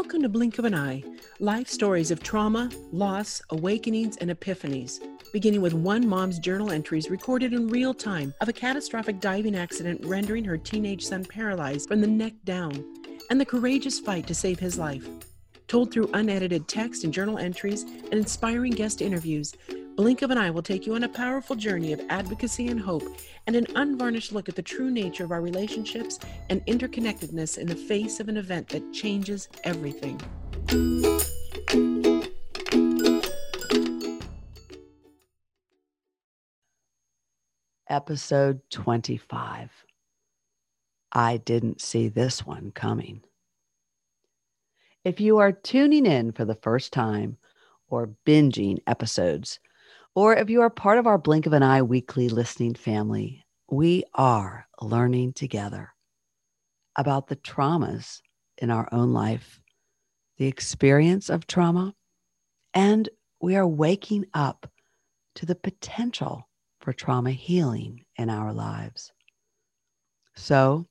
Welcome to Blink of an Eye, life stories of trauma, loss, awakenings, and epiphanies, beginning with one mom's journal entries recorded in real time of a catastrophic diving accident rendering her teenage son paralyzed from the neck down, and the courageous fight to save his life. Told through unedited text and journal entries and inspiring guest interviews, Blink of an Eye will take you on a powerful journey of advocacy and hope and an unvarnished look at the true nature of our relationships and interconnectedness in the face of an event that changes everything. Episode 25. I didn't see this one coming. If you are tuning in for the first time or binging episodes, or if you are part of our Blink of an Eye weekly listening family, we are learning together about the traumas in our own life, the experience of trauma, and we are waking up to the potential for trauma healing in our lives. So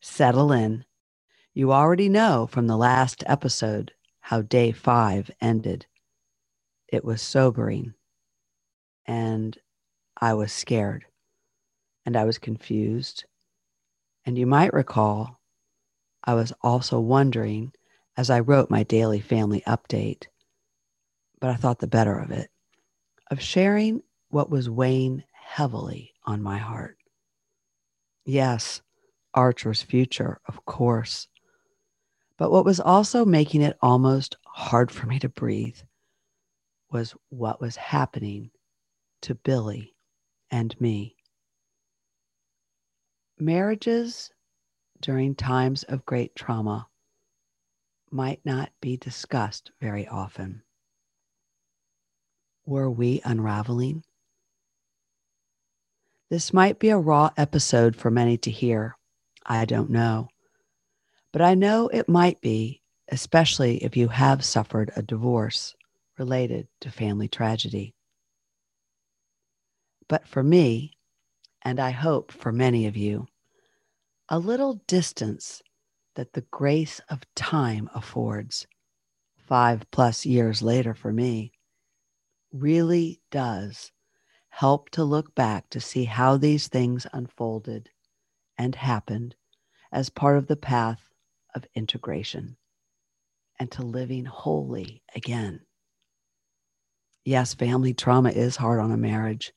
settle in. You already know from the last episode how day five ended. It was sobering and I was scared and I was confused. And you might recall, I was also wondering as I wrote my daily family update, but I thought the better of it, of sharing what was weighing heavily on my heart. Yes, Archer's future, of course. But what was also making it almost hard for me to breathe was what was happening to Billy and me. Marriages during times of great trauma might not be discussed very often. Were we unraveling? This might be a raw episode for many to hear. I don't know. But I know it might be, especially if you have suffered a divorce related to family tragedy. But for me, and I hope for many of you, a little distance that the grace of time affords, five plus years later for me, really does help to look back to see how these things unfolded and happened as part of the path of integration and to living wholly again. Yes, family trauma is hard on a marriage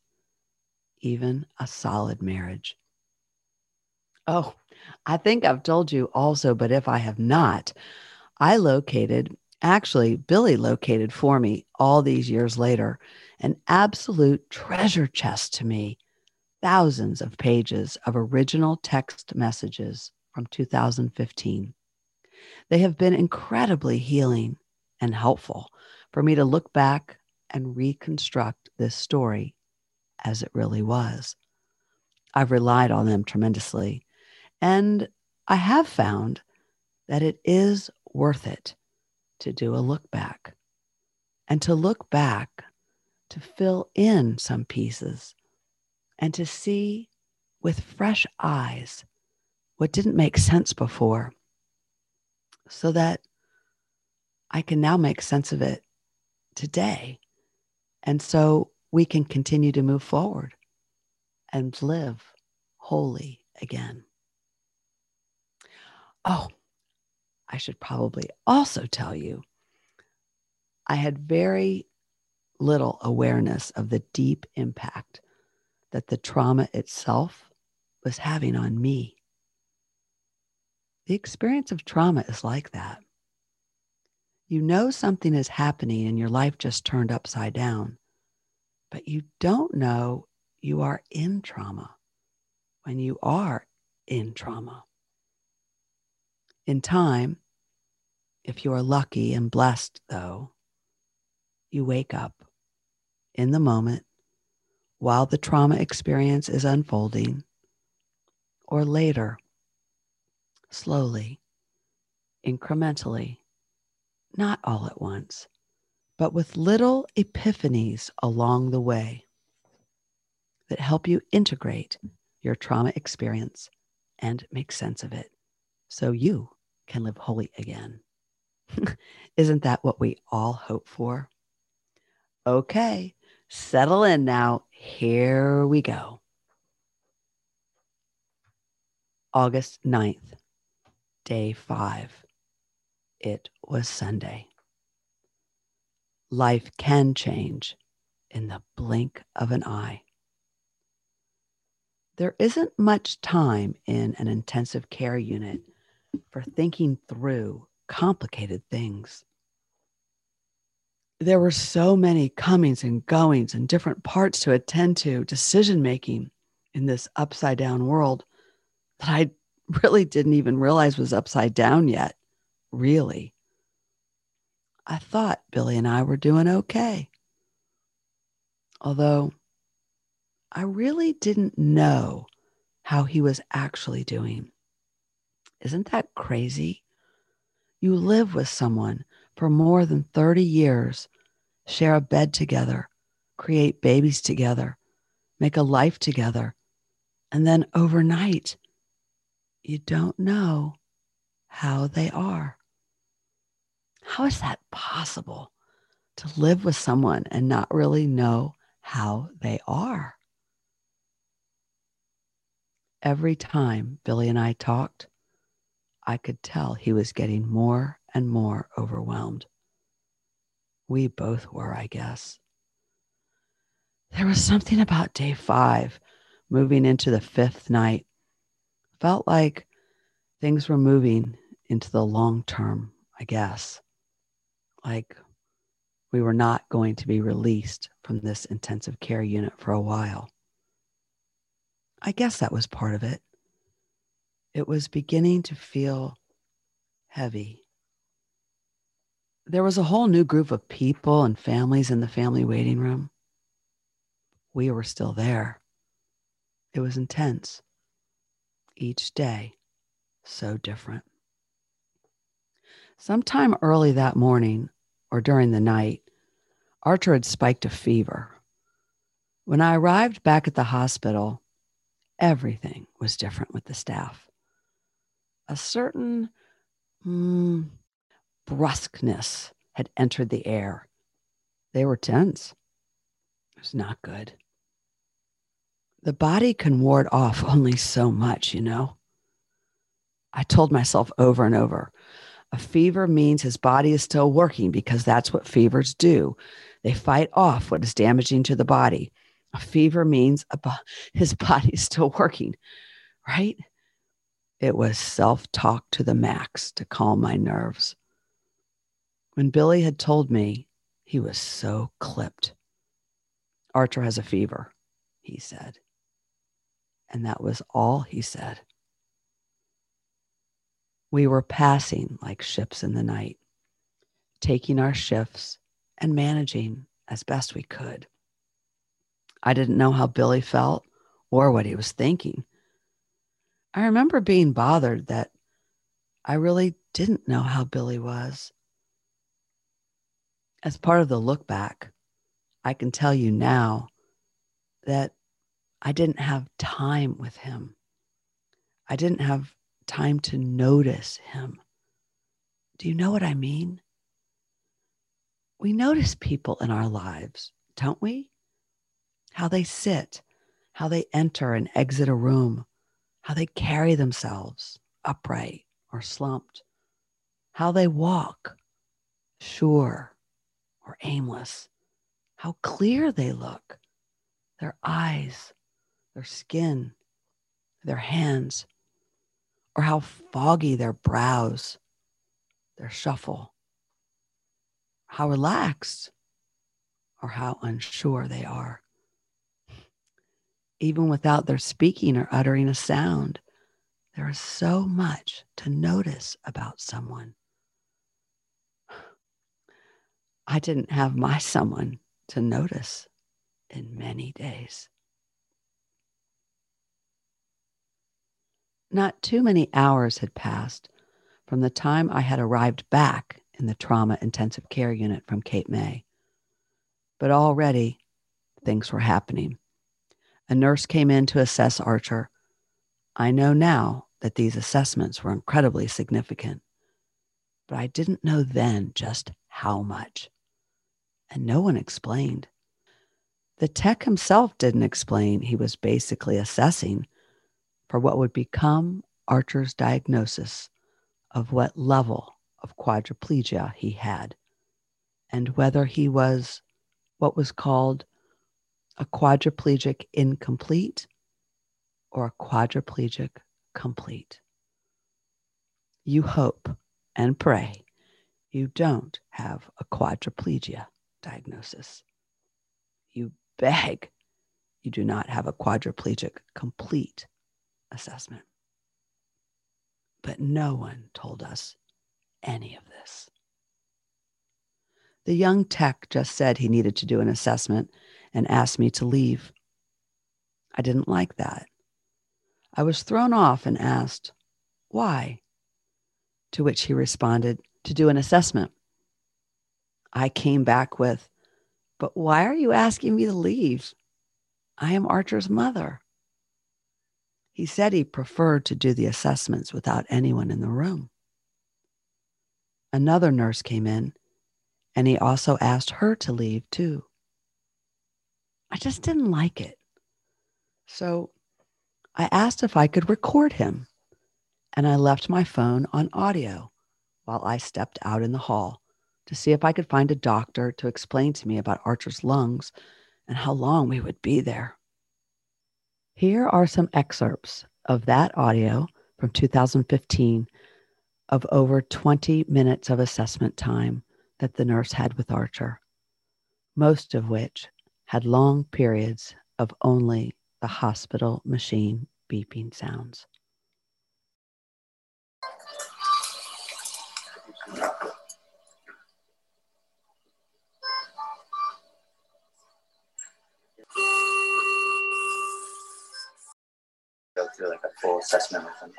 even a solid marriage. Oh, I think I've told you also, but if I have not, I located, actually, Billy located for me all these years later, an absolute treasure chest to me. Thousands of pages of original text messages from 2015. They have been incredibly healing and helpful for me to look back and reconstruct this story as it really was. I've relied on them tremendously. And I have found that it is worth it to do a look back and to look back to fill in some pieces and to see with fresh eyes what didn't make sense before so that I can now make sense of it today. And so we can continue to move forward and live wholly again. Oh, I should probably also tell you I had very little awareness of the deep impact that the trauma itself was having on me. The experience of trauma is like that. You know something is happening and your life just turned upside down but you don't know you are in trauma when you are in trauma. In time, if you are lucky and blessed, though, you wake up in the moment while the trauma experience is unfolding, or later, slowly, incrementally, not all at once but with little epiphanies along the way that help you integrate your trauma experience and make sense of it so you can live wholly again. Isn't that what we all hope for? Okay, settle in now. Here we go. August 9th, day five. It was Sunday. Life can change in the blink of an eye. There isn't much time in an intensive care unit for thinking through complicated things. There were so many comings and goings and different parts to attend to, decision making in this upside down world that I really didn't even realize was upside down yet. Really. I thought Billy and I were doing okay. Although I really didn't know how he was actually doing. Isn't that crazy? You live with someone for more than 30 years, share a bed together, create babies together, make a life together, and then overnight, you don't know how they are. How is that possible to live with someone and not really know how they are? Every time Billy and I talked, I could tell he was getting more and more overwhelmed. We both were, I guess. There was something about day five, moving into the fifth night. Felt like things were moving into the long term, I guess. Like we were not going to be released from this intensive care unit for a while. I guess that was part of it it was beginning to feel heavy. There was a whole new group of people and families in the family waiting room. We were still there. It was intense. Each day, so different. Sometime early that morning or during the night, Archer had spiked a fever. When I arrived back at the hospital, everything was different with the staff a certain mm, brusqueness had entered the air. They were tense. It was not good. The body can ward off only so much, you know. I told myself over and over a fever means his body is still working because that's what fevers do. They fight off what is damaging to the body. A fever means bo- his body is still working, right? It was self talk to the max to calm my nerves. When Billy had told me, he was so clipped. Archer has a fever, he said. And that was all he said. We were passing like ships in the night, taking our shifts and managing as best we could. I didn't know how Billy felt or what he was thinking. I remember being bothered that I really didn't know how Billy was. As part of the look back, I can tell you now that I didn't have time with him. I didn't have time to notice him. Do you know what I mean? We notice people in our lives, don't we? How they sit, how they enter and exit a room, how they carry themselves upright or slumped, how they walk, sure or aimless, how clear they look, their eyes, their skin, their hands, or how foggy their brows, their shuffle, how relaxed or how unsure they are even without their speaking or uttering a sound. There is so much to notice about someone. I didn't have my someone to notice in many days. Not too many hours had passed from the time I had arrived back in the trauma intensive care unit from Cape May. But already things were happening. A nurse came in to assess Archer. I know now that these assessments were incredibly significant. but I didn't know then just how much. And no one explained. The tech himself didn't explain he was basically assessing for what would become Archer's diagnosis of what level of quadriplegia he had and whether he was what was called a quadriplegic incomplete or a quadriplegic complete. You hope and pray you don't have a quadriplegia diagnosis. You beg you do not have a quadriplegic complete assessment. But no one told us any of this. The young tech just said he needed to do an assessment and asked me to leave. I didn't like that. I was thrown off and asked, Why? To which he responded, To do an assessment. I came back with, But why are you asking me to leave? I am Archer's mother. He said he preferred to do the assessments without anyone in the room. Another nurse came in and he also asked her to leave too. I just didn't like it. So I asked if I could record him, and I left my phone on audio while I stepped out in the hall to see if I could find a doctor to explain to me about Archer's lungs and how long we would be there. Here are some excerpts of that audio from 2015 of over 20 minutes of assessment time that the nurse had with Archer, most of which had long periods of only the hospital machine beeping sounds. Go through like a full assessment with them.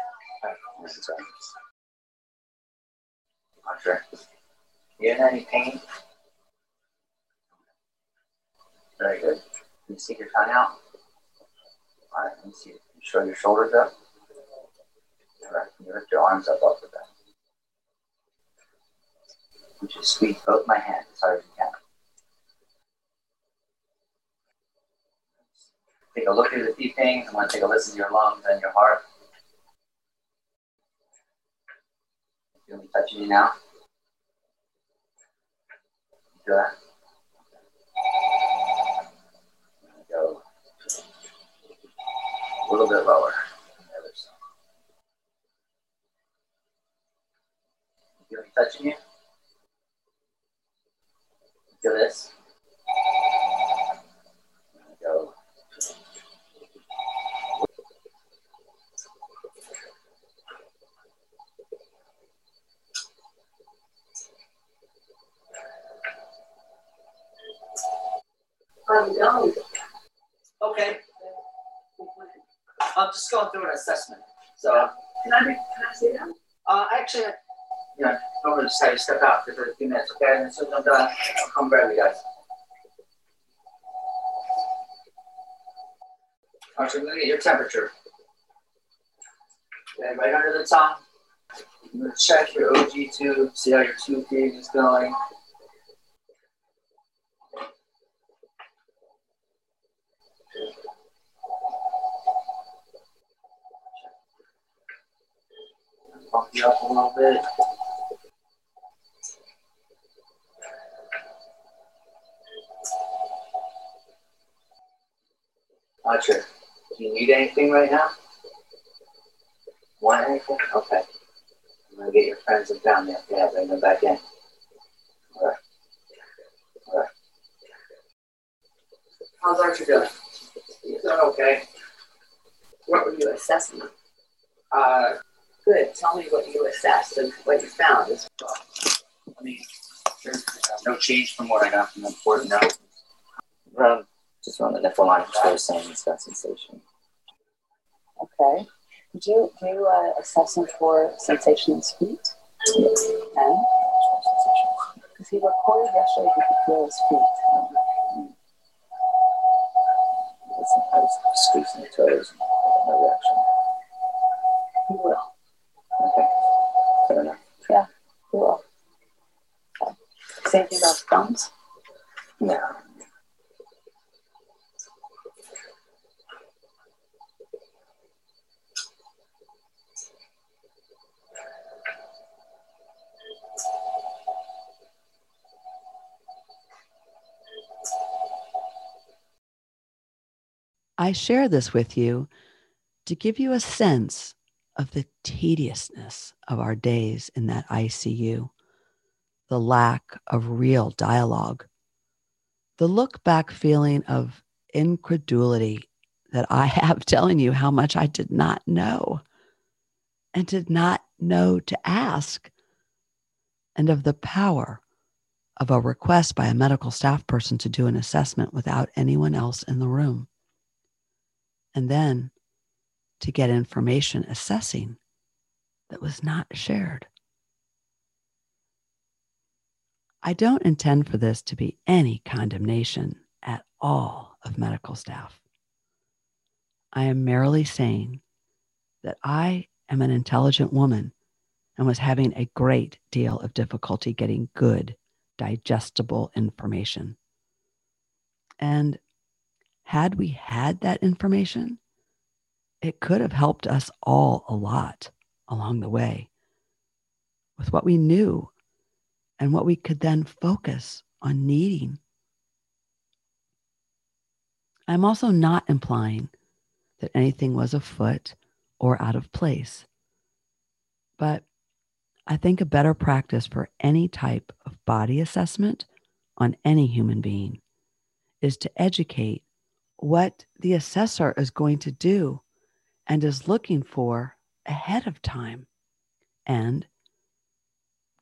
Archer. You in any pain? Very good. Can you stick your tongue out? All right, let me see. Show your shoulders up. All right, can you lift your arms up off the back? You just squeeze both my hands as hard as you can. Take a look at the few things. I want to take a listen to your lungs and your heart. Feel me touching you now? Go. Go a little bit lower. You feel me touching you? Feel this? Go. I'm done. Okay. I'm just going through an assessment. So, Can I, be- can I see that? uh, actually, yeah, I'm just have you step out for a few minutes, okay? And as soon as I'm done, I'll come grab you guys. So I'm gonna get your temperature. Okay, right under the tongue. I'm gonna check your OG tube, see how your tube gauge is going. Pump you up a little bit. Archer, do you need anything right now? Want anything? Okay. I'm gonna get your friends and family up there, bring them back in. Alright. Alright. How's Archer doing? He's doing okay. What were you assessing? Uh, Good. Tell me what you assessed and what you found. Is I mean, there's no change from what I got from the report. No. Around, just around the nipple line, still the same. It's sensation. okay. Did you do you uh, assess him for sensation in his feet? And because he reported yesterday he could feel his feet. I was squeezing the toes. No reaction. He will. Okay. Fair enough. He will. say anything about thumbs? No. I share this with you to give you a sense of the tediousness of our days in that ICU, the lack of real dialogue, the look back feeling of incredulity that I have telling you how much I did not know and did not know to ask, and of the power of a request by a medical staff person to do an assessment without anyone else in the room. And then to get information assessing that was not shared. I don't intend for this to be any condemnation at all of medical staff. I am merely saying that I am an intelligent woman and was having a great deal of difficulty getting good, digestible information. And had we had that information, it could have helped us all a lot along the way with what we knew and what we could then focus on needing. I'm also not implying that anything was afoot or out of place, but I think a better practice for any type of body assessment on any human being is to educate what the assessor is going to do and is looking for ahead of time, and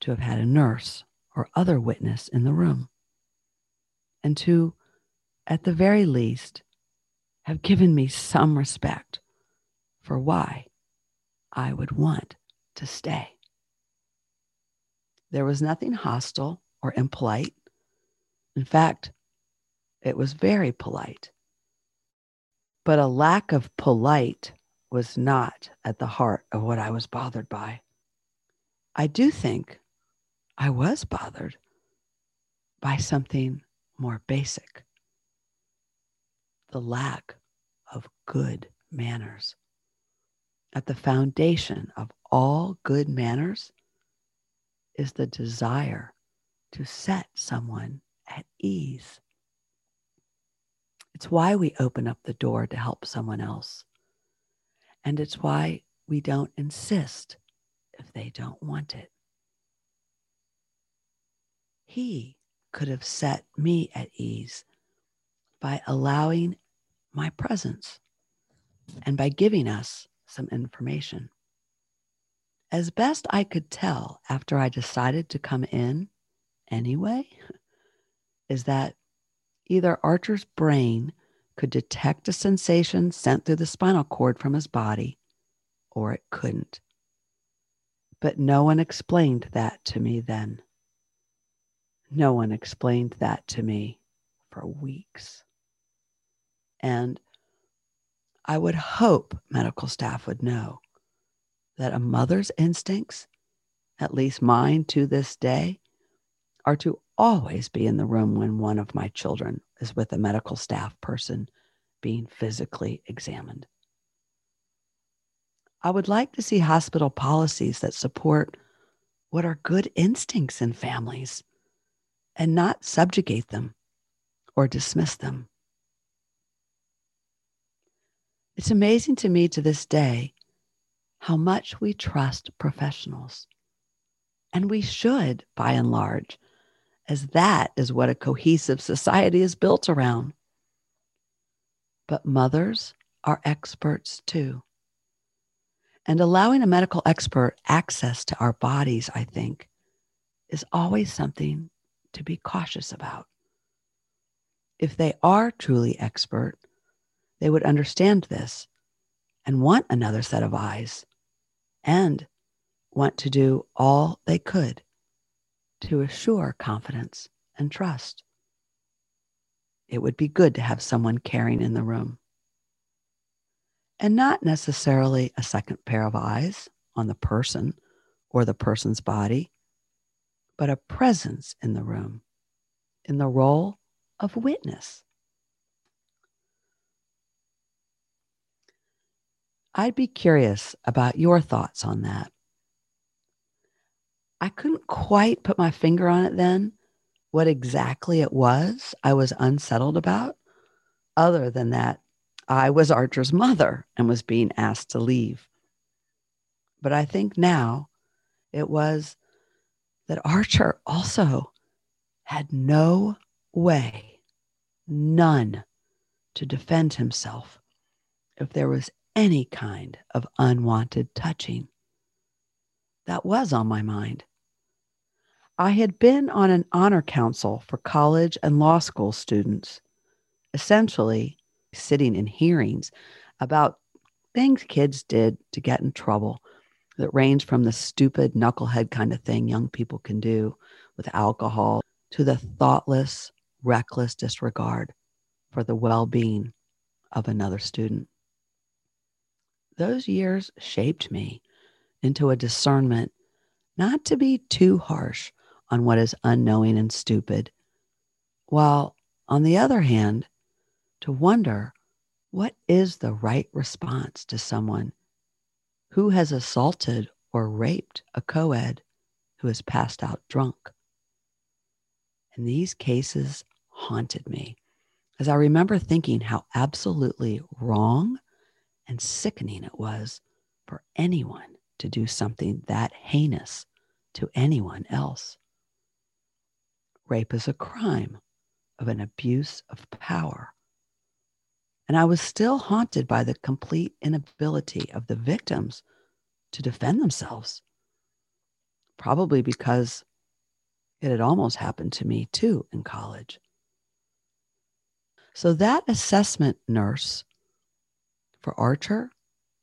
to have had a nurse or other witness in the room, and to, at the very least, have given me some respect for why I would want to stay. There was nothing hostile or impolite. In fact, it was very polite but a lack of polite was not at the heart of what I was bothered by. I do think I was bothered by something more basic the lack of good manners. At the foundation of all good manners is the desire to set someone at ease. It's why we open up the door to help someone else. And it's why we don't insist if they don't want it. He could have set me at ease by allowing my presence and by giving us some information. As best I could tell after I decided to come in anyway, is that Either Archer's brain could detect a sensation sent through the spinal cord from his body, or it couldn't. But no one explained that to me then. No one explained that to me for weeks. And I would hope medical staff would know that a mother's instincts, at least mine to this day, are to always be in the room when one of my children is with a medical staff person being physically examined. I would like to see hospital policies that support what are good instincts in families and not subjugate them or dismiss them. It's amazing to me to this day how much we trust professionals. And we should, by and large, as that is what a cohesive society is built around. But mothers are experts too. And allowing a medical expert access to our bodies, I think, is always something to be cautious about. If they are truly expert, they would understand this and want another set of eyes and want to do all they could to assure confidence and trust. It would be good to have someone caring in the room. And not necessarily a second pair of eyes on the person or the person's body, but a presence in the room in the role of witness. I'd be curious about your thoughts on that. I couldn't quite put my finger on it then, what exactly it was I was unsettled about, other than that I was Archer's mother and was being asked to leave. But I think now it was that Archer also had no way, none, to defend himself if there was any kind of unwanted touching. That was on my mind. I had been on an honor council for college and law school students, essentially sitting in hearings about things kids did to get in trouble that range from the stupid knucklehead kind of thing young people can do with alcohol to the thoughtless, reckless disregard for the well being of another student those years shaped me into a discernment not to be too harsh on what is unknowing and stupid, while on the other hand, to wonder what is the right response to someone who has assaulted or raped a co ed who has passed out drunk. And these cases haunted me as I remember thinking how absolutely wrong and sickening it was for anyone to do something that heinous to anyone else. Rape is a crime of an abuse of power. And I was still haunted by the complete inability of the victims to defend themselves, probably because it had almost happened to me too in college. So that assessment nurse for Archer,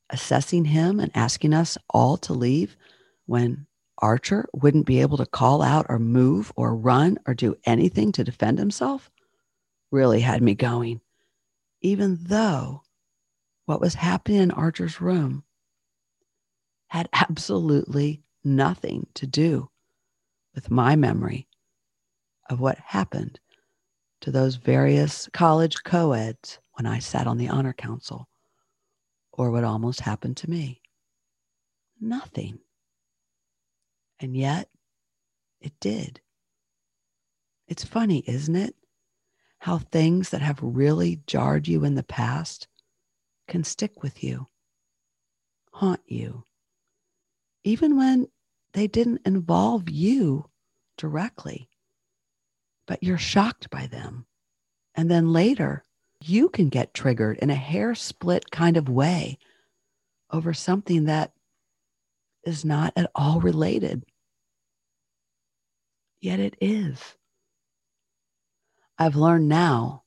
assessing him and asking us all to leave when Archer wouldn't be able to call out or move or run or do anything to defend himself really had me going, even though what was happening in Archer's room had absolutely nothing to do with my memory of what happened to those various college co-eds when I sat on the honor council or what almost happened to me? Nothing. And yet, it did. It's funny, isn't it? How things that have really jarred you in the past can stick with you, haunt you, even when they didn't involve you directly, but you're shocked by them. And then later, you can get triggered in a hair split kind of way over something that is not at all related. Yet it is. I've learned now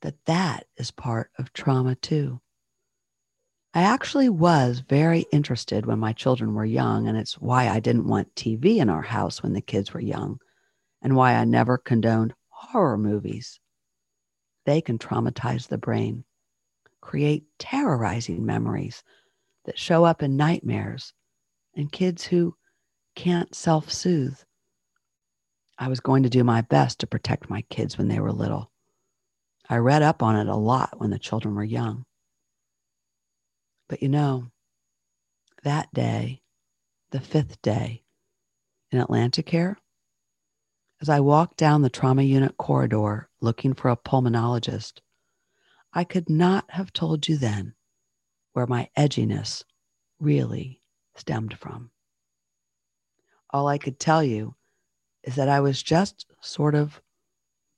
that that is part of trauma too. I actually was very interested when my children were young, and it's why I didn't want TV in our house when the kids were young, and why I never condoned horror movies they can traumatize the brain, create terrorizing memories that show up in nightmares and kids who can't self soothe. I was going to do my best to protect my kids when they were little. I read up on it a lot when the children were young. But you know, that day, the fifth day in Atlanticare, as I walked down the trauma unit corridor looking for a pulmonologist, I could not have told you then where my edginess really stemmed from. All I could tell you is that I was just sort of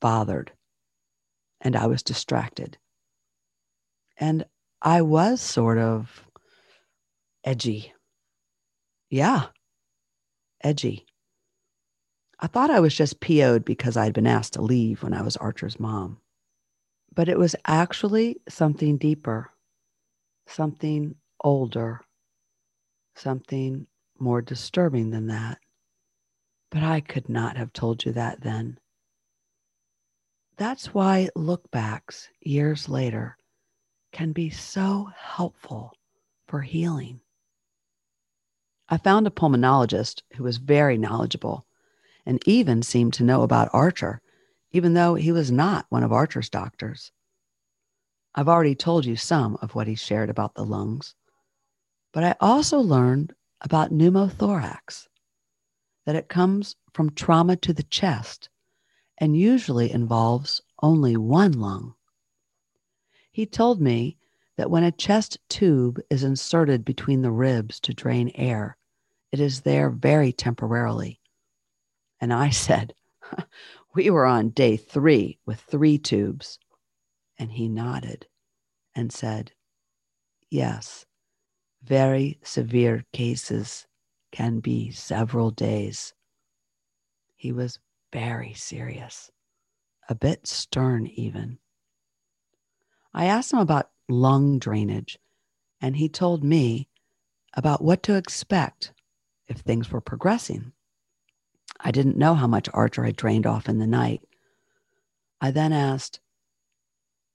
bothered and I was distracted. And I was sort of edgy. Yeah, edgy. I thought I was just PO'd because I'd been asked to leave when I was Archer's mom. But it was actually something deeper, something older, something more disturbing than that. But I could not have told you that then. That's why look backs years later can be so helpful for healing. I found a pulmonologist who was very knowledgeable and even seemed to know about Archer, even though he was not one of Archer's doctors. I've already told you some of what he shared about the lungs, but I also learned about pneumothorax, that it comes from trauma to the chest and usually involves only one lung. He told me that when a chest tube is inserted between the ribs to drain air, it is there very temporarily. And I said, We were on day three with three tubes. And he nodded and said, Yes, very severe cases can be several days. He was very serious, a bit stern even. I asked him about lung drainage, and he told me about what to expect if things were progressing. I didn't know how much Archer had drained off in the night. I then asked,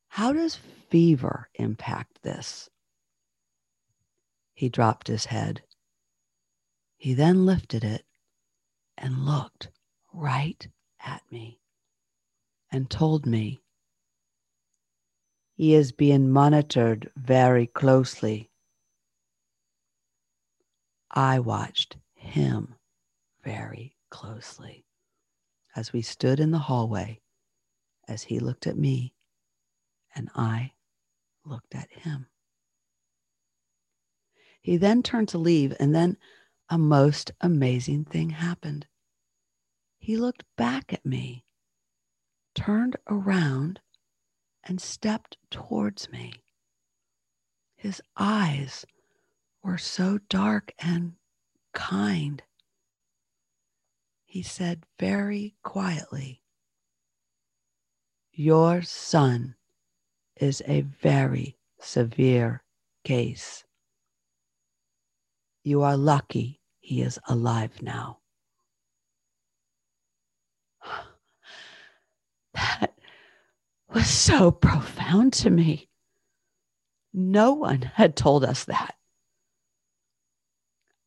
How does fever impact this? He dropped his head. He then lifted it and looked right at me and told me he is being monitored very closely. I watched him very closely as we stood in the hallway, as he looked at me and I looked at him. He then turned to leave, and then a most amazing thing happened. He looked back at me, turned around, and stepped towards me. His eyes were so dark and kind. He said very quietly, Your son is a very severe case. You are lucky he is alive now. That was so profound to me. No one had told us that.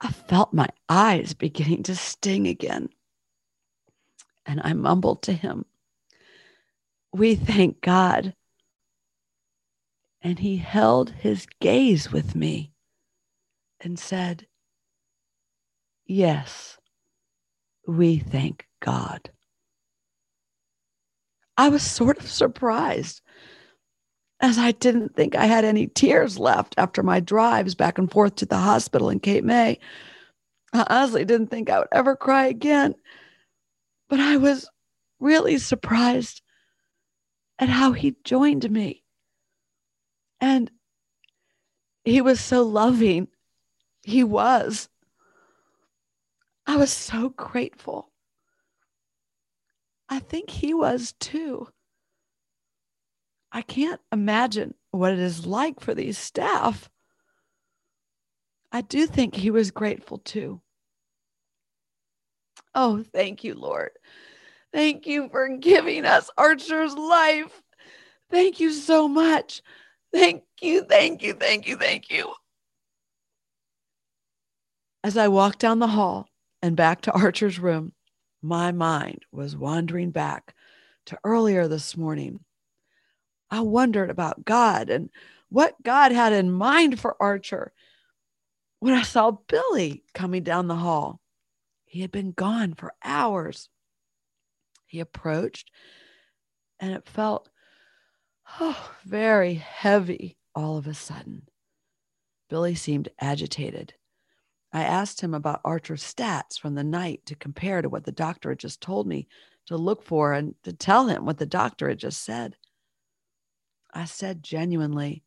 I felt my eyes beginning to sting again. And I mumbled to him, We thank God. And he held his gaze with me and said, Yes, we thank God. I was sort of surprised as I didn't think I had any tears left after my drives back and forth to the hospital in Cape May. I honestly didn't think I would ever cry again, but I was really surprised at how he joined me. And he was so loving. He was. I was so grateful. I think he was too. I can't imagine what it is like for these staff. I do think he was grateful too. Oh, thank you, Lord. Thank you for giving us Archer's life. Thank you so much. Thank you, thank you, thank you, thank you. As I walked down the hall and back to Archer's room, my mind was wandering back to earlier this morning. I wondered about God and what God had in mind for Archer when I saw Billy coming down the hall. He had been gone for hours. He approached, and it felt oh, very heavy all of a sudden. Billy seemed agitated. I asked him about Archer's stats from the night to compare to what the doctor had just told me to look for and to tell him what the doctor had just said. I said genuinely,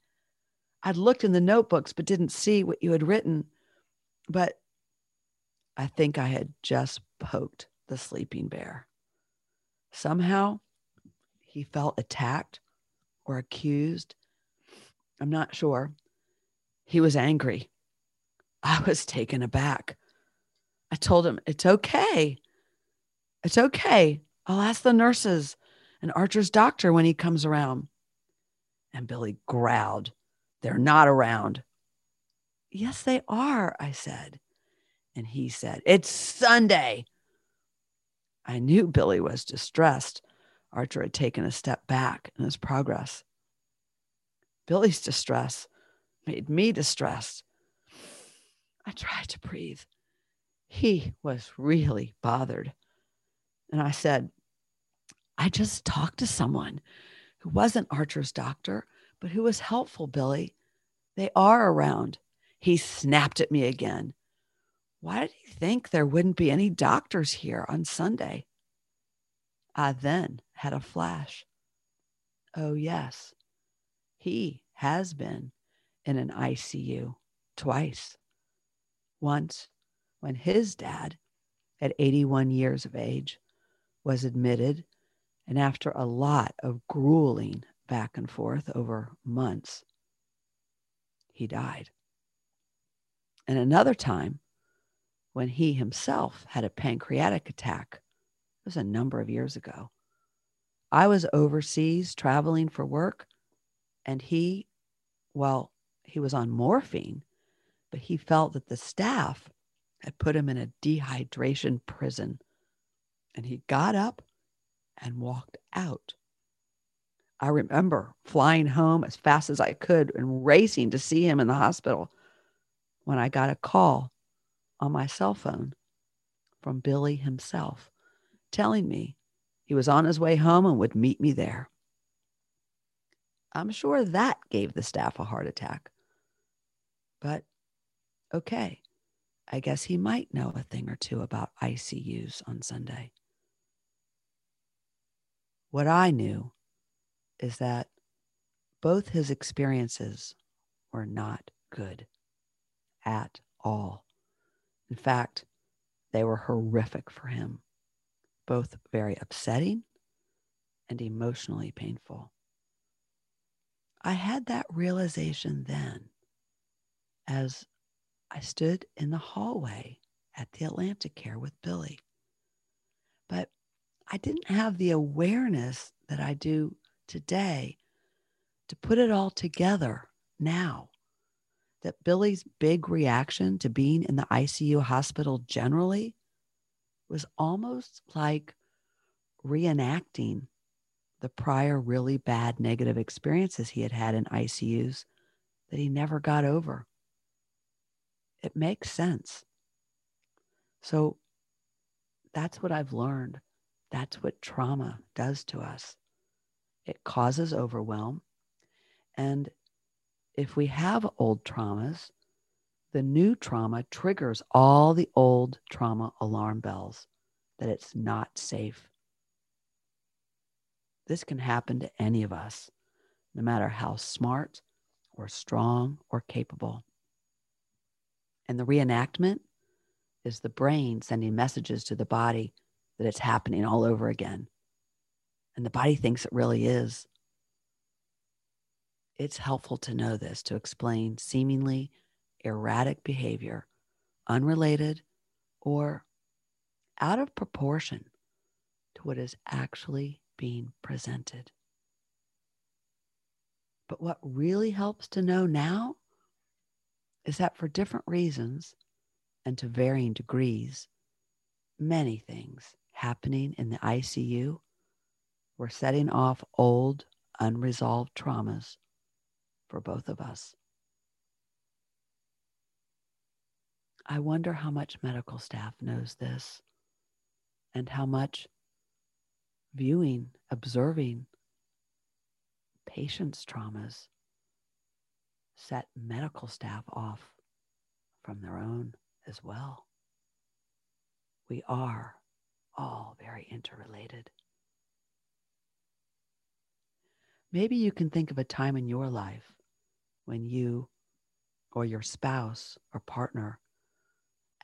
I'd looked in the notebooks but didn't see what you had written. But I think I had just poked the sleeping bear. Somehow he felt attacked or accused. I'm not sure. He was angry. I was taken aback. I told him, It's okay. It's okay. I'll ask the nurses and Archer's doctor when he comes around. And Billy growled, They're not around. Yes, they are, I said. And he said, It's Sunday. I knew Billy was distressed. Archer had taken a step back in his progress. Billy's distress made me distressed. I tried to breathe. He was really bothered. And I said, I just talked to someone who wasn't Archer's doctor, but who was helpful, Billy. They are around. He snapped at me again. Why did he think there wouldn't be any doctors here on Sunday? I then had a flash. Oh, yes, he has been in an ICU twice. Once when his dad, at 81 years of age, was admitted, and after a lot of grueling back and forth over months, he died. And another time when he himself had a pancreatic attack it was a number of years ago. I was overseas traveling for work, and he, well, he was on morphine, but he felt that the staff had put him in a dehydration prison. And he got up and walked out. I remember flying home as fast as I could and racing to see him in the hospital when I got a call on my cell phone from Billy himself telling me he was on his way home and would meet me there. I'm sure that gave the staff a heart attack. But okay, I guess he might know a thing or two about ICUs on Sunday. What I knew is that both his experiences were not good at all. In fact, they were horrific for him both very upsetting and emotionally painful. I had that realization then as I stood in the hallway at the Atlanticare with Billy. But I didn't have the awareness that I do today to put it all together now. That Billy's big reaction to being in the ICU hospital generally was almost like reenacting the prior really bad negative experiences he had had in ICUs that he never got over. It makes sense. So that's what I've learned. That's what trauma does to us. It causes overwhelm. And if we have old traumas, the new trauma triggers all the old trauma alarm bells that it's not safe. This can happen to any of us, no matter how smart or strong or capable. And the reenactment is the brain sending messages to the body that it's happening all over again. And the body thinks it really is. It's helpful to know this to explain seemingly erratic behavior, unrelated or out of proportion to what is actually being presented. But what really helps to know now is that for different reasons and to varying degrees, many things happening in the ICU were setting off old, unresolved traumas for both of us. I wonder how much medical staff knows this and how much viewing, observing patients' traumas set medical staff off from their own as well. We are all very interrelated. Maybe you can think of a time in your life when you or your spouse or partner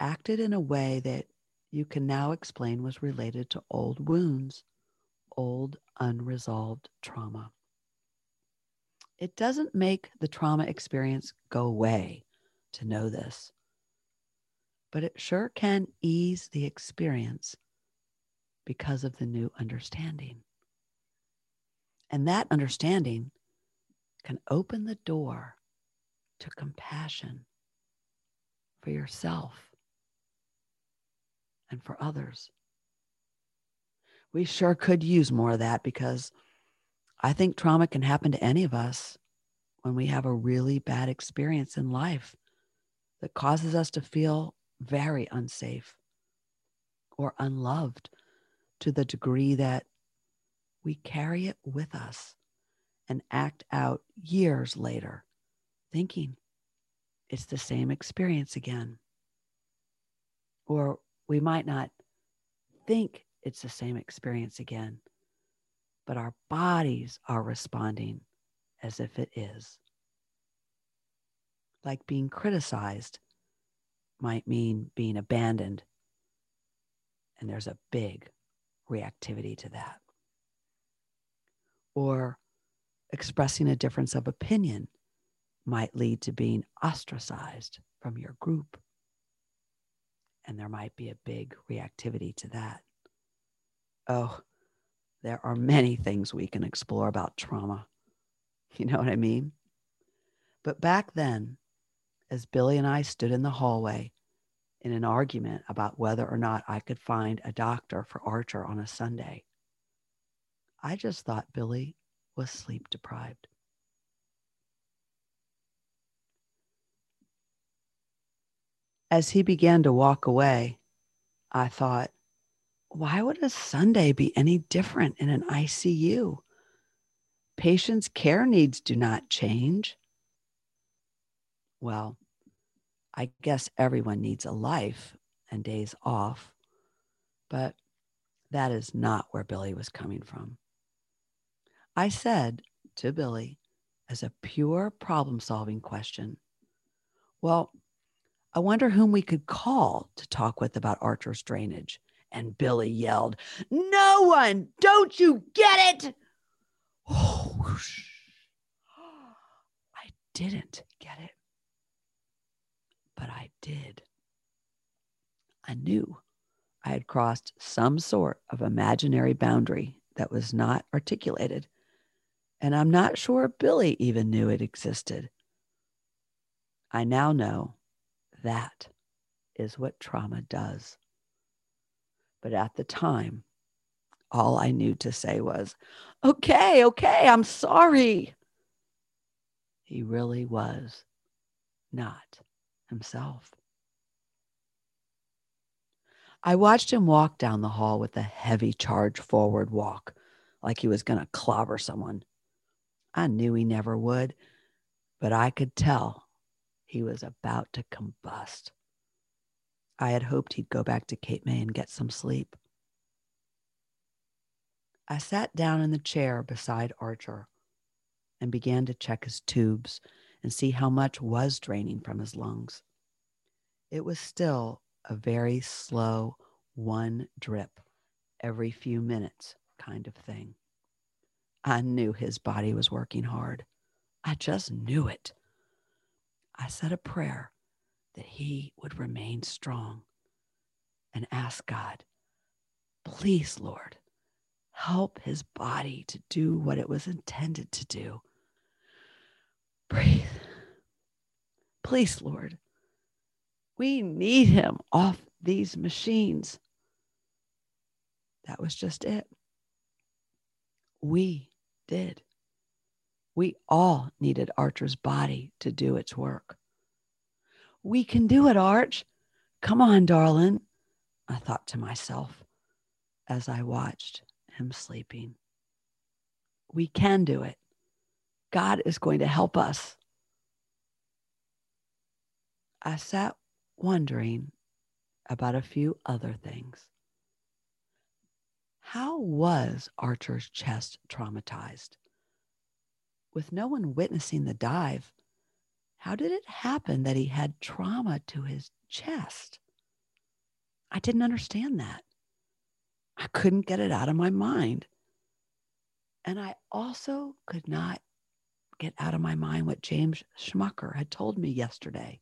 acted in a way that you can now explain was related to old wounds, old unresolved trauma. It doesn't make the trauma experience go away to know this, but it sure can ease the experience because of the new understanding. And that understanding can open the door to compassion for yourself and for others. We sure could use more of that because I think trauma can happen to any of us when we have a really bad experience in life that causes us to feel very unsafe or unloved to the degree that we carry it with us and act out years later, thinking it's the same experience again. Or we might not think it's the same experience again, but our bodies are responding as if it is. Like being criticized might mean being abandoned, and there's a big reactivity to that. Or expressing a difference of opinion might lead to being ostracized from your group. And there might be a big reactivity to that. Oh, there are many things we can explore about trauma. You know what I mean? But back then, as Billy and I stood in the hallway in an argument about whether or not I could find a doctor for Archer on a Sunday, I just thought Billy was sleep deprived. As he began to walk away, I thought, why would a Sunday be any different in an ICU? Patients' care needs do not change. Well, I guess everyone needs a life and days off, but that is not where Billy was coming from. I said to Billy, as a pure problem solving question, Well, I wonder whom we could call to talk with about Archer's drainage. And Billy yelled, No one! Don't you get it? Oh, I didn't get it, but I did. I knew I had crossed some sort of imaginary boundary that was not articulated and I'm not sure Billy even knew it existed. I now know that is what trauma does. But at the time, all I knew to say was, okay, okay, I'm sorry. He really was not himself. I watched him walk down the hall with a heavy charge forward walk, like he was going to clobber someone. I knew he never would, but I could tell he was about to combust. I had hoped he'd go back to Cape May and get some sleep. I sat down in the chair beside Archer and began to check his tubes and see how much was draining from his lungs. It was still a very slow one drip every few minutes kind of thing. I knew his body was working hard. I just knew it. I said a prayer that he would remain strong and asked God, please, Lord, help his body to do what it was intended to do. Breathe. Please, Lord, we need him off these machines. That was just it. We did. We all needed Archer's body to do its work. We can do it, Arch. Come on, darling, I thought to myself as I watched him sleeping. We can do it. God is going to help us. I sat wondering about a few other things. How was Archer's chest traumatized? With no one witnessing the dive, how did it happen that he had trauma to his chest? I didn't understand that. I couldn't get it out of my mind. And I also could not get out of my mind what James Schmucker had told me yesterday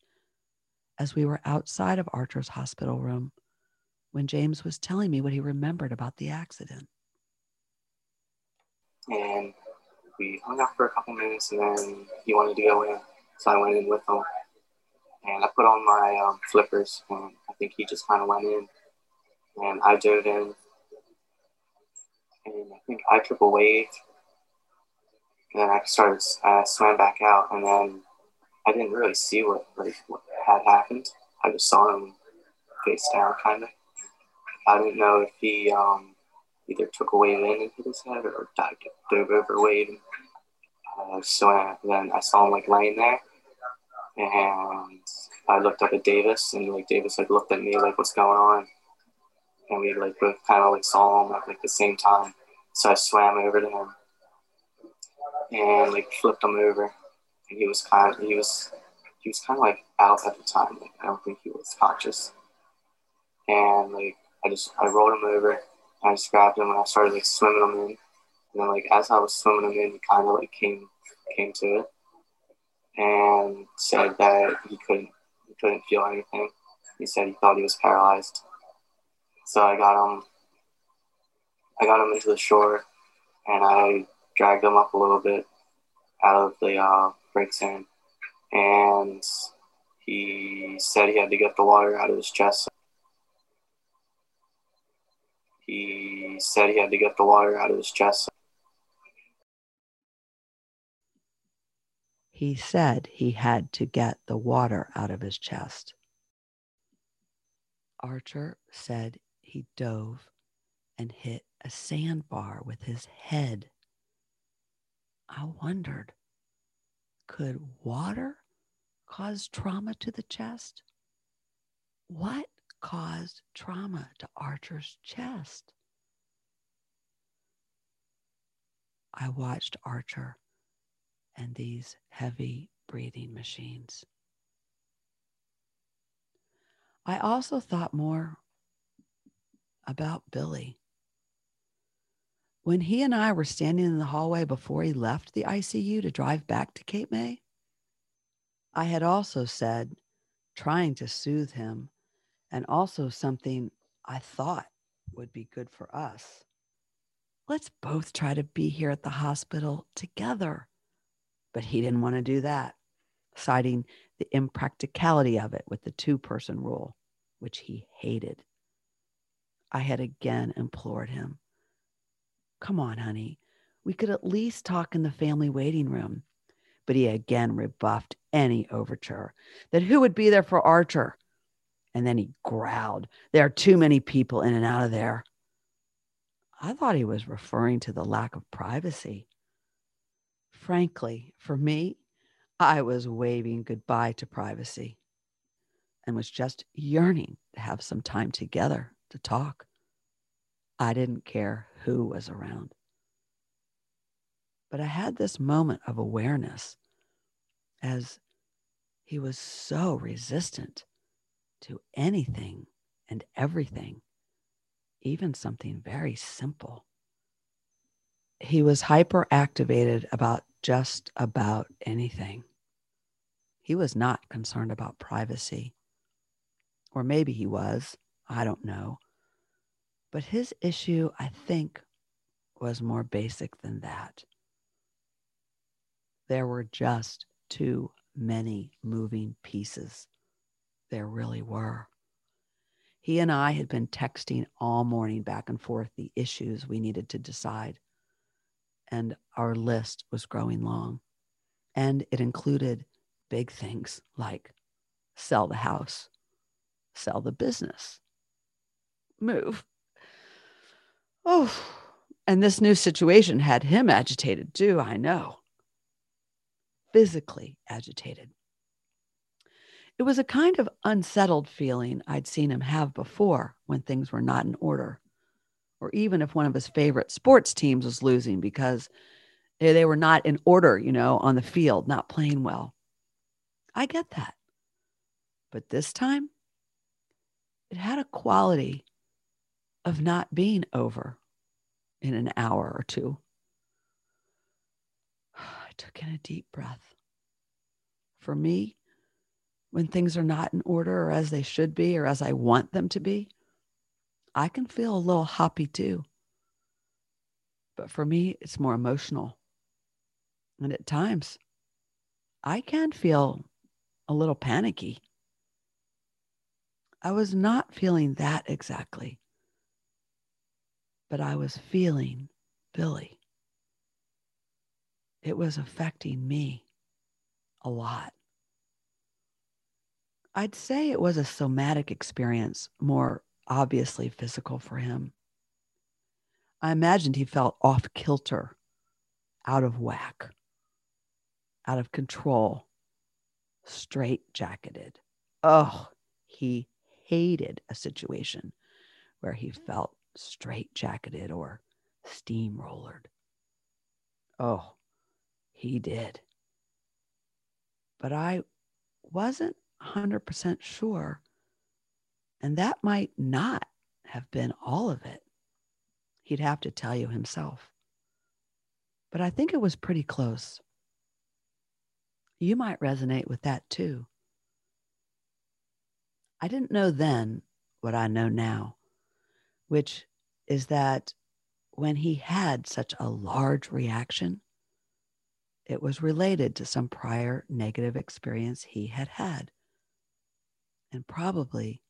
as we were outside of Archer's hospital room when James was telling me what he remembered about the accident. And we hung out for a couple minutes and then he wanted to go in. So I went in with him. And I put on my um, flippers and I think he just kind of went in. And I dove in. and I think I took a wave. And then I started, I swam back out, and then I didn't really see what like what had happened. I just saw him face down, kind of. I didn't know if he um, either took a wave in hit his head or dived, dove over a wave. Uh, so I, then I saw him like laying there, and I looked up at Davis, and like Davis like looked at me like, "What's going on?" And we like both kind of like saw him at like the same time. So I swam over to him and like flipped him over, and he was kind of he was he was kind of like out at the time. Like I don't think he was conscious, and like I just I rolled him over, and I just grabbed him and I started like swimming him in. And then like as I was swimming him in, he kind of like came came to it and said that he couldn't he couldn't feel anything. He said he thought he was paralyzed. So I got him I got him into the shore and I dragged him up a little bit out of the uh, break sand and he said he had to get the water out of his chest. He said he had to get the water out of his chest. He said he had to get the water out of his chest. Archer said he dove and hit a sandbar with his head. I wondered could water cause trauma to the chest? What caused trauma to Archer's chest? I watched Archer and these heavy breathing machines. I also thought more about Billy. When he and I were standing in the hallway before he left the ICU to drive back to Cape May, I had also said, trying to soothe him, and also something I thought would be good for us. Let's both try to be here at the hospital together. But he didn't want to do that, citing the impracticality of it with the two person rule, which he hated. I had again implored him Come on, honey. We could at least talk in the family waiting room. But he again rebuffed any overture that who would be there for Archer. And then he growled, There are too many people in and out of there. I thought he was referring to the lack of privacy. Frankly, for me, I was waving goodbye to privacy and was just yearning to have some time together to talk. I didn't care who was around. But I had this moment of awareness as he was so resistant to anything and everything, even something very simple. He was hyper activated about just about anything. He was not concerned about privacy. Or maybe he was, I don't know. But his issue, I think, was more basic than that. There were just too many moving pieces. There really were. He and I had been texting all morning back and forth the issues we needed to decide. And our list was growing long. And it included big things like sell the house, sell the business, move. Oh, and this new situation had him agitated too, I know. Physically agitated. It was a kind of unsettled feeling I'd seen him have before when things were not in order, or even if one of his favorite sports teams was losing because eh, they were not in order, you know, on the field, not playing well. I get that. But this time, it had a quality of not being over in an hour or two. I took in a deep breath. For me, when things are not in order or as they should be or as I want them to be, I can feel a little hoppy too. But for me, it's more emotional. And at times, I can feel a little panicky. I was not feeling that exactly. but I was feeling Billy. It was affecting me a lot. I'd say it was a somatic experience, more obviously physical for him. I imagined he felt off kilter, out of whack, out of control, straight jacketed. Oh, he hated a situation where he felt straight jacketed or steamrollered. Oh, he did. But I wasn't 100% sure. And that might not have been all of it. He'd have to tell you himself. But I think it was pretty close. You might resonate with that too. I didn't know then what I know now, which is that when he had such a large reaction, it was related to some prior negative experience he had had. And probably,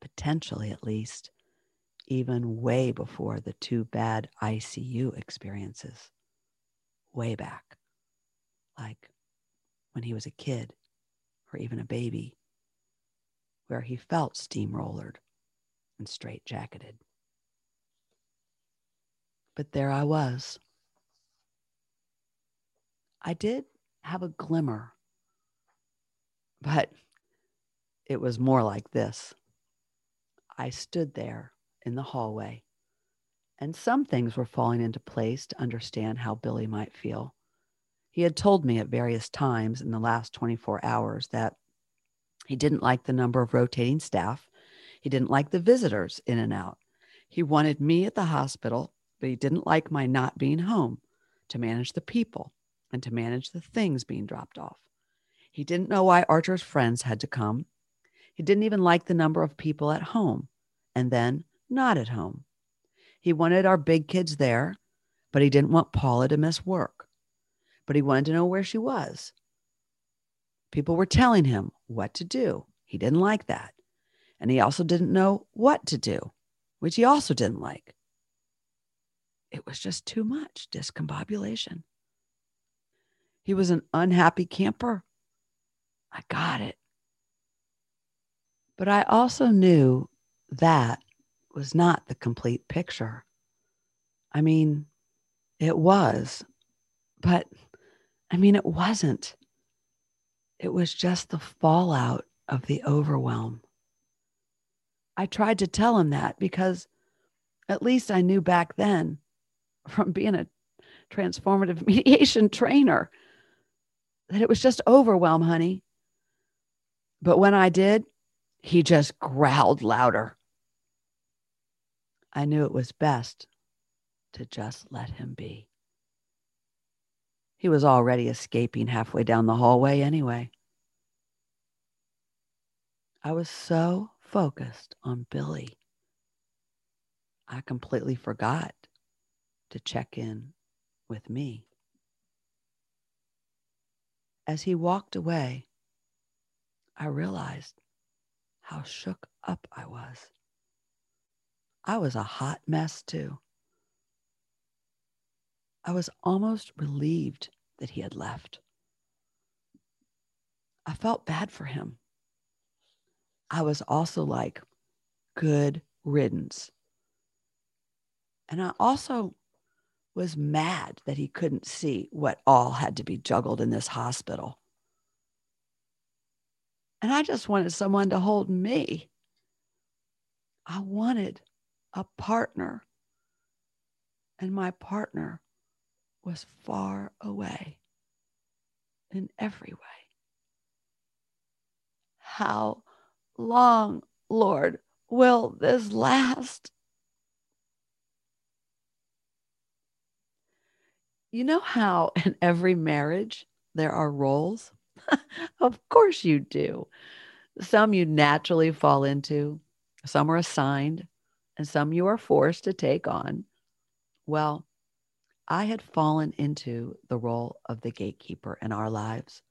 potentially at least, even way before the two bad ICU experiences, way back, like when he was a kid or even a baby, where he felt steamrollered and straitjacketed. But there I was. I did have a glimmer, but it was more like this. I stood there in the hallway, and some things were falling into place to understand how Billy might feel. He had told me at various times in the last 24 hours that he didn't like the number of rotating staff. He didn't like the visitors in and out. He wanted me at the hospital, but he didn't like my not being home to manage the people and to manage the things being dropped off. He didn't know why Archer's friends had to come. He didn't even like the number of people at home and then not at home. He wanted our big kids there, but he didn't want Paula to miss work. But he wanted to know where she was. People were telling him what to do. He didn't like that. And he also didn't know what to do, which he also didn't like. It was just too much discombobulation. He was an unhappy camper. I got it. But I also knew that was not the complete picture. I mean, it was, but I mean, it wasn't. It was just the fallout of the overwhelm. I tried to tell him that because at least I knew back then from being a transformative mediation trainer that it was just overwhelm, honey. But when I did, he just growled louder. I knew it was best to just let him be. He was already escaping halfway down the hallway anyway. I was so focused on Billy, I completely forgot to check in with me. As he walked away, I realized how shook up I was. I was a hot mess too. I was almost relieved that he had left. I felt bad for him. I was also like, good riddance. And I also was mad that he couldn't see what all had to be juggled in this hospital. And I just wanted someone to hold me. I wanted a partner. And my partner was far away in every way. How long, Lord, will this last? You know how in every marriage there are roles? of course you do. Some you naturally fall into, some are assigned, and some you are forced to take on. Well, I had fallen into the role of the gatekeeper in our lives,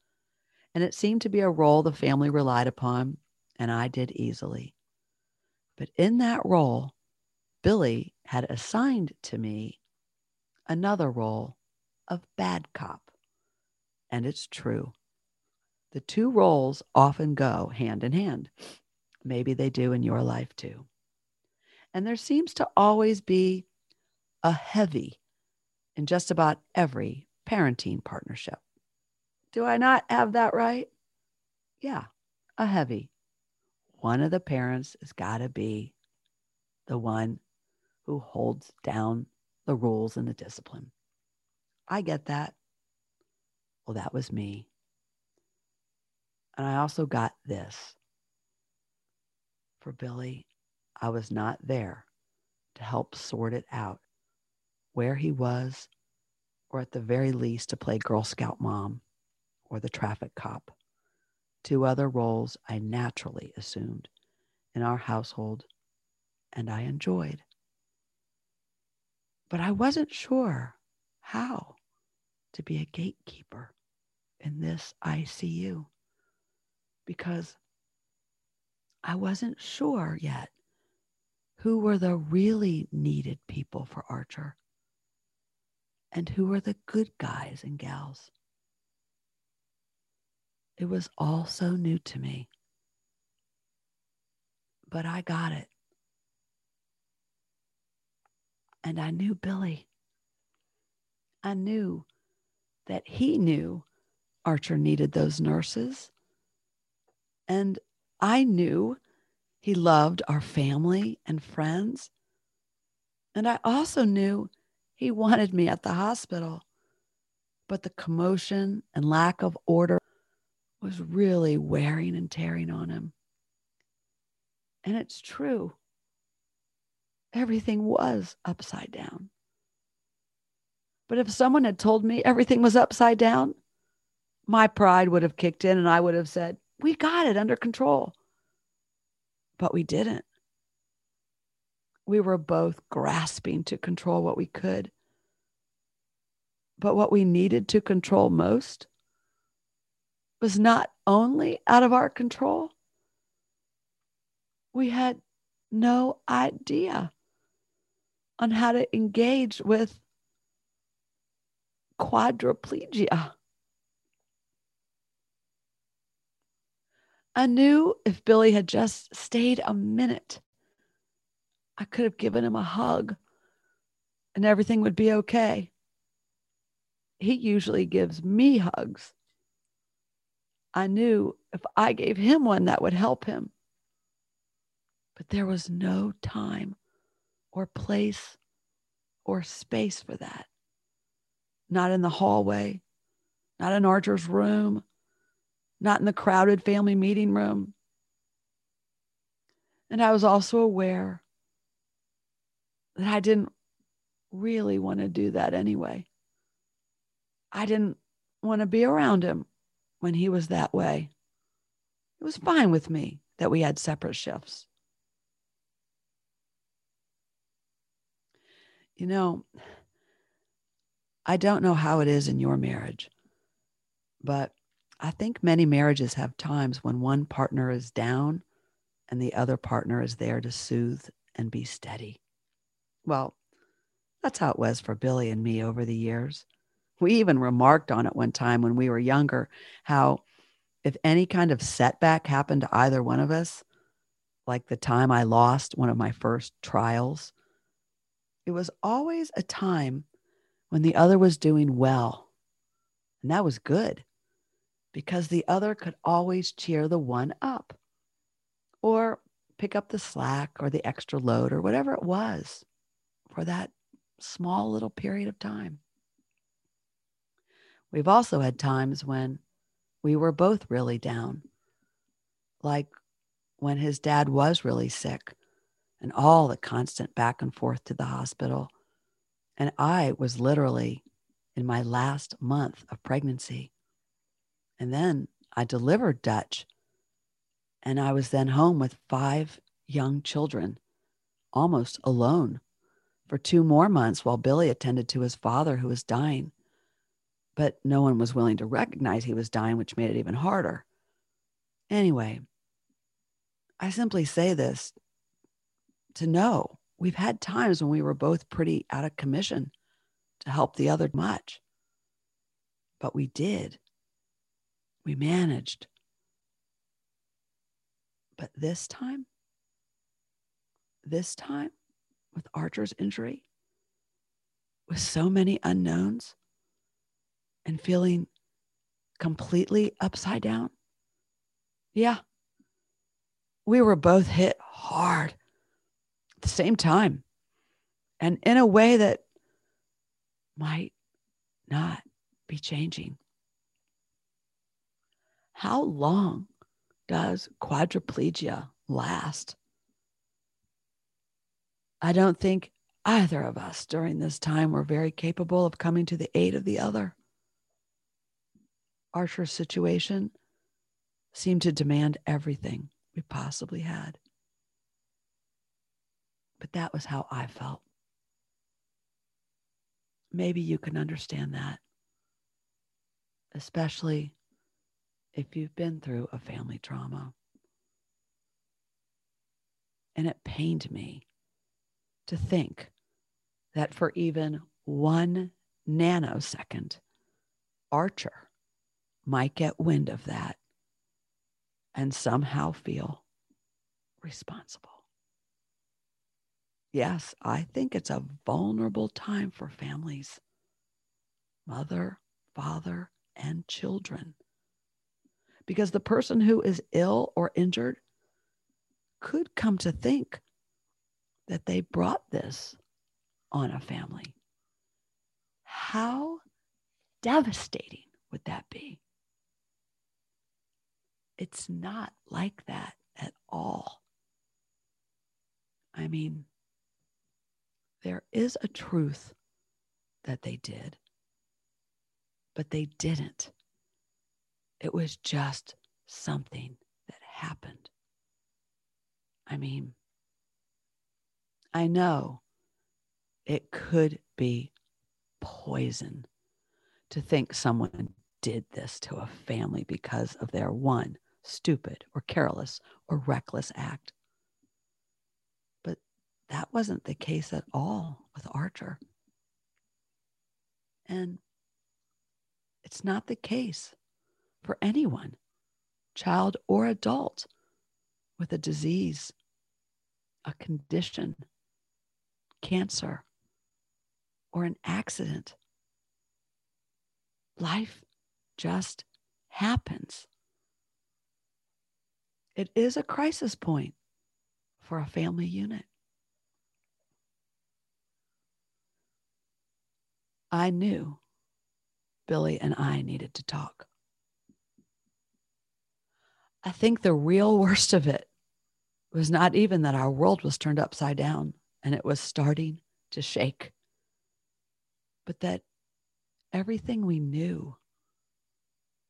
and it seemed to be a role the family relied upon, and I did easily. But in that role, Billy had assigned to me another role of bad cop. And it's true. The two roles often go hand in hand. Maybe they do in your life too. And there seems to always be a heavy in just about every parenting partnership. Do I not have that right? Yeah, a heavy. One of the parents has got to be the one who holds down the rules and the discipline. I get that. Well, that was me. And I also got this. For Billy, I was not there to help sort it out where he was, or at the very least to play Girl Scout mom or the traffic cop. Two other roles I naturally assumed in our household and I enjoyed. But I wasn't sure how to be a gatekeeper in this ICU because I wasn't sure yet who were the really needed people for Archer and who were the good guys and gals. It was all so new to me, but I got it. And I knew Billy. I knew that he knew Archer needed those nurses. And I knew he loved our family and friends. And I also knew he wanted me at the hospital, but the commotion and lack of order was really wearing and tearing on him. And it's true. Everything was upside down. But if someone had told me everything was upside down, my pride would have kicked in and I would have said, We got it under control. But we didn't we were both grasping to control what we could. But what we needed to control most was not only out of our control, we had no idea on how to engage with quadriplegia. I knew if Billy had just stayed a minute I could have given him a hug and everything would be okay. He usually gives me hugs. I knew if I gave him one, that would help him. But there was no time or place or space for that. Not in the hallway, not in Archer's room, not in the crowded family meeting room. And I was also aware that I didn't really want to do that anyway. I didn't want to be around him when he was that way. It was fine with me that we had separate shifts. You know, I don't know how it is in your marriage, but I think many marriages have times when one partner is down and the other partner is there to soothe and be steady. Well, that's how it was for Billy and me over the years. We even remarked on it one time when we were younger how if any kind of setback happened to either one of us, like the time I lost one of my first trials, it was always a time when the other was doing well. And that was good because the other could always cheer the one up or pick up the slack or the extra load or whatever it was for that small little period of time. We've also had times when we were both really down, like when his dad was really sick and all the constant back and forth to the hospital. And I was literally in my last month of pregnancy. And then I delivered Dutch. And I was then home with five young children, almost alone for two more months while Billy attended to his father who was dying. But no one was willing to recognize he was dying, which made it even harder. Anyway, I simply say this to know we've had times when we were both pretty out of commission to help the other much. But we did. We managed. But this time, this time with Archer's injury, with so many unknowns and feeling completely upside down, yeah, we were both hit hard at the same time and in a way that might not be changing. How long does quadriplegia last? I don't think either of us during this time were very capable of coming to the aid of the other. Archer's situation seemed to demand everything we possibly had. But that was how I felt. Maybe you can understand that, especially if you've been through a family trauma. And it pained me to think that for even one nanosecond, Archer might get wind of that and somehow feel responsible. Yes, I think it's a vulnerable time for families, mother, father, and children. Because the person who is ill or injured could come to think that they brought this on a family. How devastating would that be? It's not like that at all. I mean, there is a truth that they did, but they didn't. It was just something that happened. I mean, I know it could be poison to think someone did this to a family because of their one stupid or careless or reckless act. But that wasn't the case at all with Archer. And it's not the case for anyone, child or adult, with a disease, a condition, cancer, or an accident. Life just happens. It is a crisis point for a family unit. I knew Billy and I needed to talk. I think the real worst of it was not even that our world was turned upside down and it was starting to shake, but that everything we knew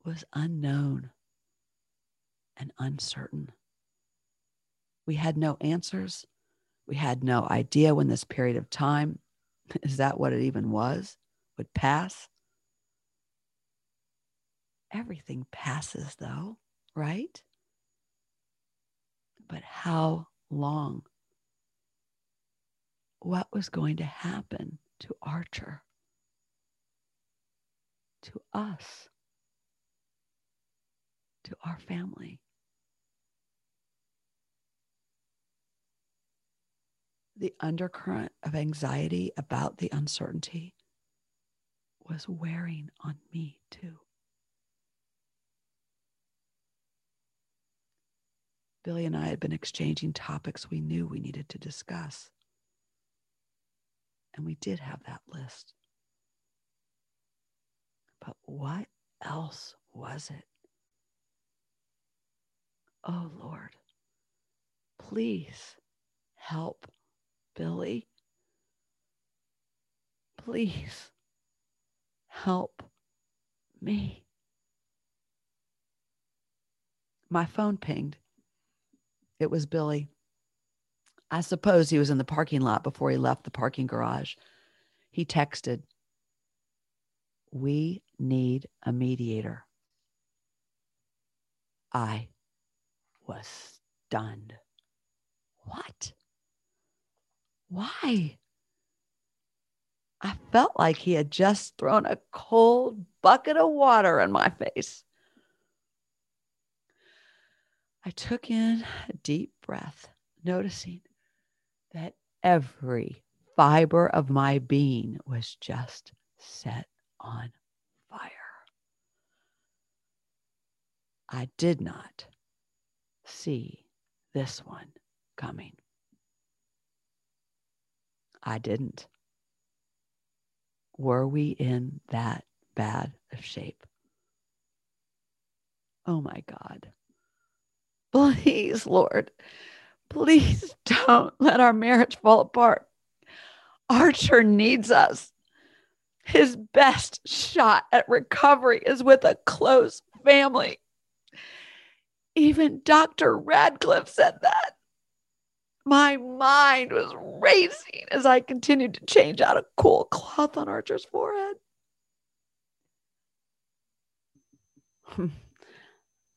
was unknown and uncertain. We had no answers. We had no idea when this period of time, is that what it even was, would pass. Everything passes, though, right? But how long? What was going to happen to Archer? To us? To our family? the undercurrent of anxiety about the uncertainty was wearing on me too. Billy and I had been exchanging topics we knew we needed to discuss. And we did have that list. But what else was it? Oh Lord, please help Billy. Please help me. My phone pinged. It was Billy. I suppose he was in the parking lot before he left the parking garage. He texted, We need a mediator. I was stunned. What? Why? I felt like he had just thrown a cold bucket of water in my face. I took in a deep breath, noticing that every fiber of my being was just set on fire. I did not see this one coming. I didn't. Were we in that bad of shape? Oh my God. Please, Lord, please don't let our marriage fall apart. Archer needs us. His best shot at recovery is with a close family. Even Dr. Radcliffe said that. My mind was racing as I continued to change out a cool cloth on Archer's forehead. Hmm.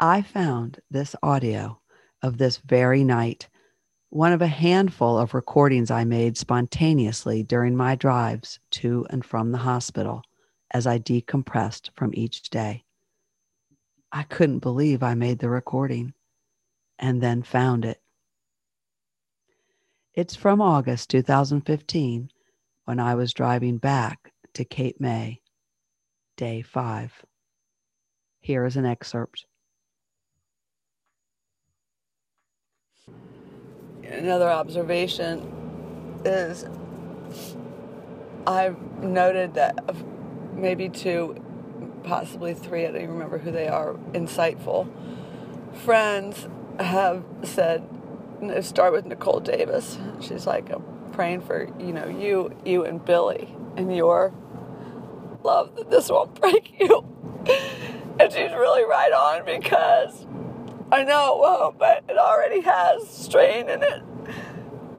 I found this audio of this very night, one of a handful of recordings I made spontaneously during my drives to and from the hospital as I decompressed from each day. I couldn't believe I made the recording and then found it. It's from August 2015 when I was driving back to Cape May, day five. Here is an excerpt. Another observation is I've noted that maybe two, possibly three, I don't even remember who they are, insightful friends have said, start with Nicole Davis. She's like, I'm praying for, you know, you, you and Billy and your love that this won't break you. and she's really right on because I know it won't, but it already has strain in it.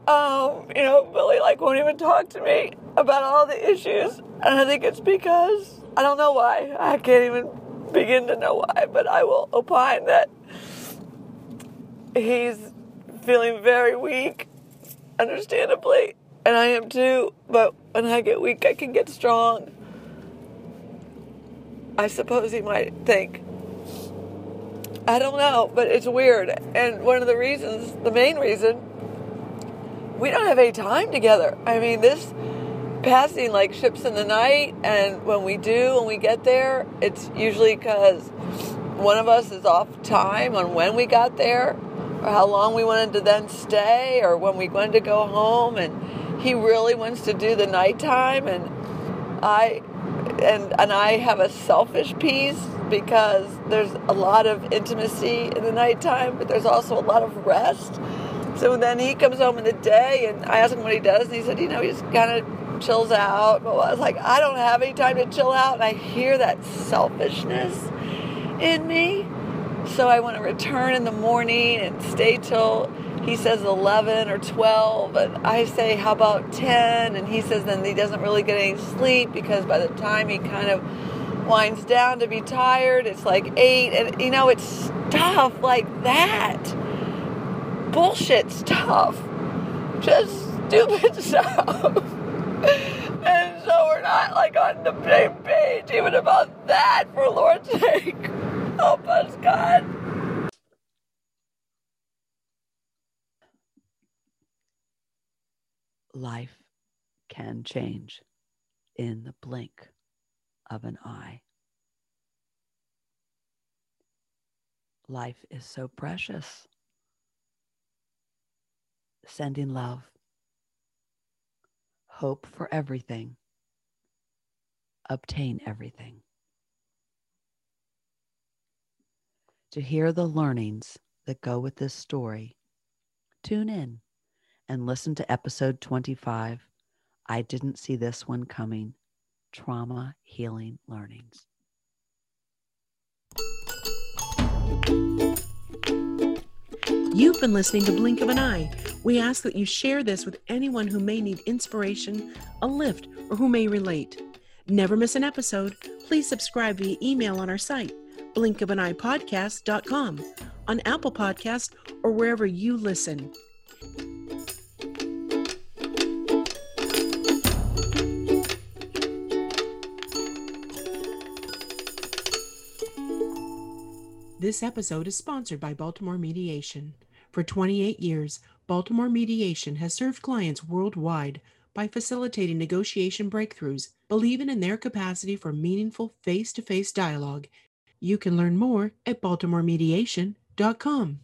Um, you know, Billy like won't even talk to me about all the issues. And I think it's because I don't know why. I can't even begin to know why, but I will opine that he's feeling very weak, understandably, and I am too. But when I get weak, I can get strong. I suppose he might think. I don't know, but it's weird. And one of the reasons, the main reason, we don't have any time together. I mean, this passing like ships in the night, and when we do, when we get there, it's usually because one of us is off time on when we got there, or how long we wanted to then stay or when we wanted to go home and he really wants to do the nighttime and I and and I have a selfish piece because there's a lot of intimacy in the nighttime, but there's also a lot of rest. So then he comes home in the day, and I ask him what he does, and he said, you know, he just kind of chills out. But I was like, I don't have any time to chill out, and I hear that selfishness in me. So I want to return in the morning and stay till he says 11 or 12 and I say how about 10 and he says then he doesn't really get any sleep because by the time he kind of winds down to be tired. It's like 8 and you know it's stuff like that. Bullshit stuff just stupid stuff. And so we're not like on the same page even about that for Lord's sake. Help us, God. Life can change in the blink of an eye. Life is so precious. Sending love, hope for everything, obtain everything. to hear the learnings that go with this story, tune in and listen to episode 25 I Didn't See This One Coming Trauma Healing Learnings. You've been listening to Blink of an Eye. We ask that you share this with anyone who may need inspiration, a lift, or who may relate. Never miss an episode. Please subscribe via email on our site blinkofaneyepodcast.com, on Apple Podcast, or wherever you listen. This episode is sponsored by Baltimore Mediation. For 28 years, Baltimore Mediation has served clients worldwide by facilitating negotiation breakthroughs, believing in their capacity for meaningful face to face dialogue. You can learn more at baltimoremediation.com.